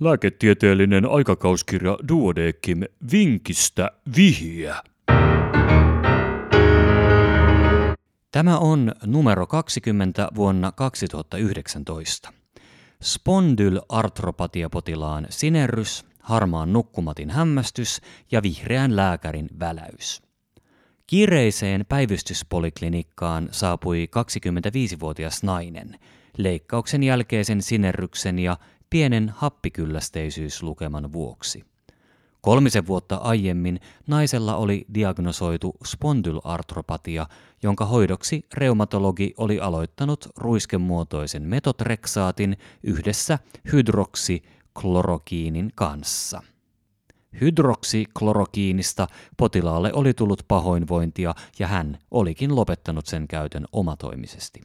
Lääketieteellinen aikakauskirja Duodekim Vinkistä vihiä. Tämä on numero 20 vuonna 2019. Spondylartropatiapotilaan sinerrys, harmaan nukkumatin hämmästys ja vihreän lääkärin väläys. Kiireiseen päivystyspoliklinikkaan saapui 25-vuotias nainen leikkauksen jälkeisen sinerryksen ja pienen happikyllästeisyyslukeman vuoksi. Kolmisen vuotta aiemmin naisella oli diagnosoitu spondylartropatia, jonka hoidoksi reumatologi oli aloittanut ruiskemuotoisen metotreksaatin yhdessä hydroksiklorokiinin kanssa. Hydroksiklorokiinista potilaalle oli tullut pahoinvointia ja hän olikin lopettanut sen käytön omatoimisesti.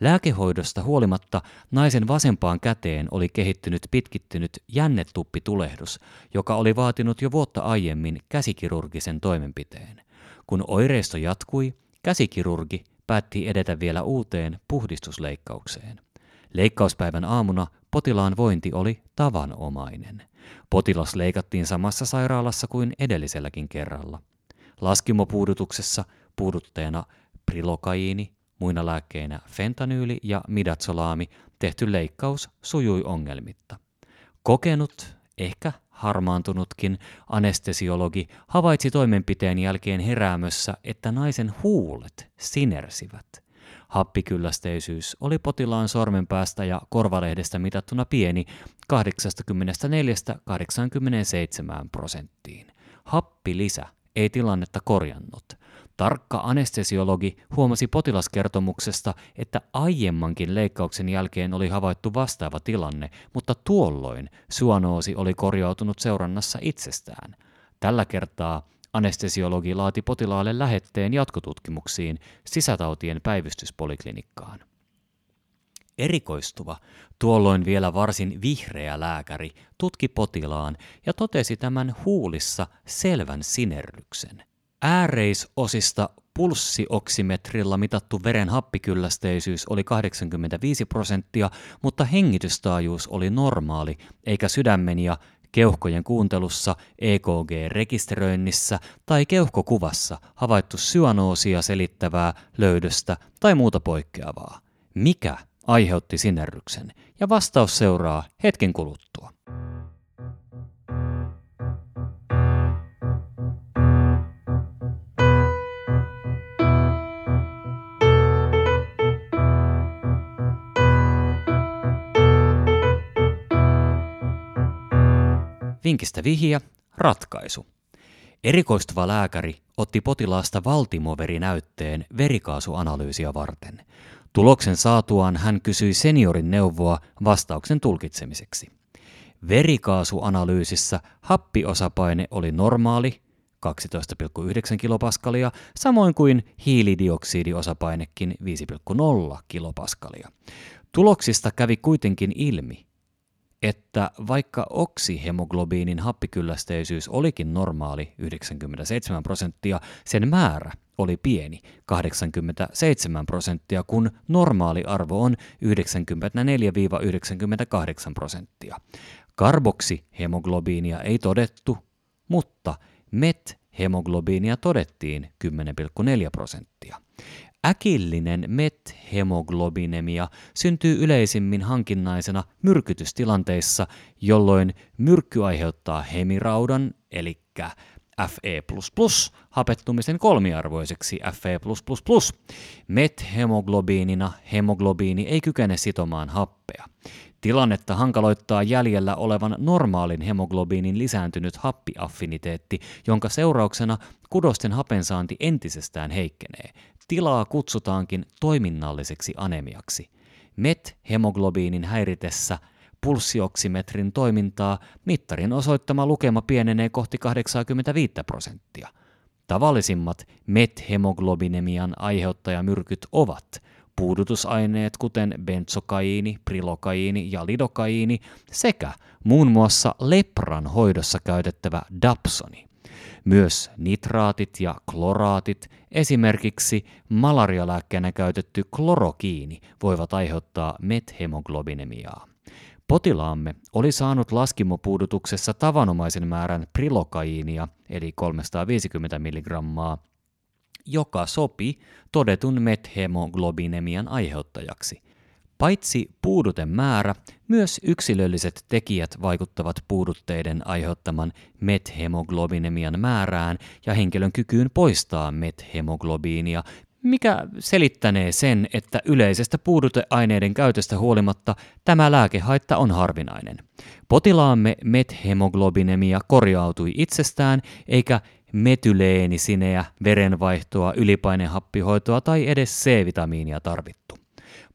Lääkehoidosta huolimatta naisen vasempaan käteen oli kehittynyt pitkittynyt jännetuppitulehdus, joka oli vaatinut jo vuotta aiemmin käsikirurgisen toimenpiteen. Kun oireisto jatkui, käsikirurgi päätti edetä vielä uuteen puhdistusleikkaukseen. Leikkauspäivän aamuna potilaan vointi oli tavanomainen. Potilas leikattiin samassa sairaalassa kuin edelliselläkin kerralla. Laskimopuudutuksessa puudutteena prilokaiini, muina lääkkeinä fentanyyli ja midatsolaami, tehty leikkaus sujui ongelmitta. Kokenut, ehkä harmaantunutkin anestesiologi havaitsi toimenpiteen jälkeen heräämössä, että naisen huulet sinersivät. Happikyllästeisyys oli potilaan sormenpäästä ja korvalehdestä mitattuna pieni 84-87 prosenttiin. Happilisä ei tilannetta korjannut. Tarkka anestesiologi huomasi potilaskertomuksesta, että aiemmankin leikkauksen jälkeen oli havaittu vastaava tilanne, mutta tuolloin suonoosi oli korjautunut seurannassa itsestään. Tällä kertaa anestesiologi laati potilaalle lähetteen jatkotutkimuksiin sisätautien päivystyspoliklinikkaan. Erikoistuva, tuolloin vielä varsin vihreä lääkäri tutki potilaan ja totesi tämän huulissa selvän sinerryksen. Ääreisosista pulssioksimetrilla mitattu veren happikyllästeisyys oli 85 prosenttia, mutta hengitystaajuus oli normaali, eikä sydämen ja keuhkojen kuuntelussa, EKG-rekisteröinnissä tai keuhkokuvassa havaittu syanoosia selittävää löydöstä tai muuta poikkeavaa. Mikä aiheutti sinerryksen? Ja vastaus seuraa hetken kuluttua. Vinkistä vihja, ratkaisu. Erikoistuva lääkäri otti potilaasta valtimoverinäytteen verikaasuanalyysiä varten. Tuloksen saatuaan hän kysyi seniorin neuvoa vastauksen tulkitsemiseksi. Verikaasuanalyysissä happiosapaine oli normaali 12,9 kilopaskalia, samoin kuin hiilidioksidiosaPainekin 5,0 kilopaskalia. Tuloksista kävi kuitenkin ilmi, että vaikka oksihemoglobiinin happikyllästeisyys olikin normaali 97 prosenttia, sen määrä oli pieni 87 prosenttia, kun normaali arvo on 94-98 prosenttia. Karboksihemoglobiinia ei todettu, mutta met-hemoglobiinia todettiin 10,4 prosenttia. Äkillinen methemoglobinemia syntyy yleisimmin hankinnaisena myrkytystilanteissa, jolloin myrkky aiheuttaa hemiraudan, eli Fe++ hapettumisen kolmiarvoiseksi Fe++. Methemoglobiinina hemoglobiini ei kykene sitomaan happea. Tilannetta hankaloittaa jäljellä olevan normaalin hemoglobiinin lisääntynyt happiaffiniteetti, jonka seurauksena kudosten hapensaanti entisestään heikkenee. Tilaa kutsutaankin toiminnalliseksi anemiaksi. MET-hemoglobiinin häiritessä pulssioksimetrin toimintaa mittarin osoittama lukema pienenee kohti 85 prosenttia. Tavallisimmat MET-hemoglobinemian aiheuttajamyrkyt ovat puudutusaineet kuten benzokaiini, prilokaiini ja lidokaiini sekä muun muassa lepran hoidossa käytettävä dapsoni. Myös nitraatit ja kloraatit, esimerkiksi malarialääkkeenä käytetty klorokiini, voivat aiheuttaa methemoglobinemia. Potilaamme oli saanut laskimopuudutuksessa tavanomaisen määrän prilokaiinia, eli 350 milligrammaa, joka sopi todetun methemoglobiinemian aiheuttajaksi. Paitsi puuduten määrä, myös yksilölliset tekijät vaikuttavat puudutteiden aiheuttaman methemoglobiinemian määrään ja henkilön kykyyn poistaa methemoglobiinia, mikä selittänee sen, että yleisestä puuduteaineiden käytöstä huolimatta tämä lääkehaitta on harvinainen. Potilaamme methemoglobinemia korjautui itsestään, eikä metyleenisineä, verenvaihtoa, ylipainehappihoitoa tai edes C-vitamiinia tarvittu.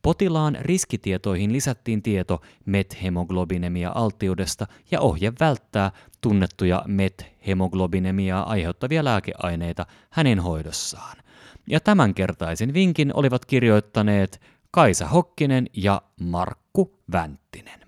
Potilaan riskitietoihin lisättiin tieto methemoglobinemia alttiudesta ja ohje välttää tunnettuja methemoglobinemia aiheuttavia lääkeaineita hänen hoidossaan. Ja tämänkertaisen vinkin olivat kirjoittaneet Kaisa Hokkinen ja Markku Vänttinen.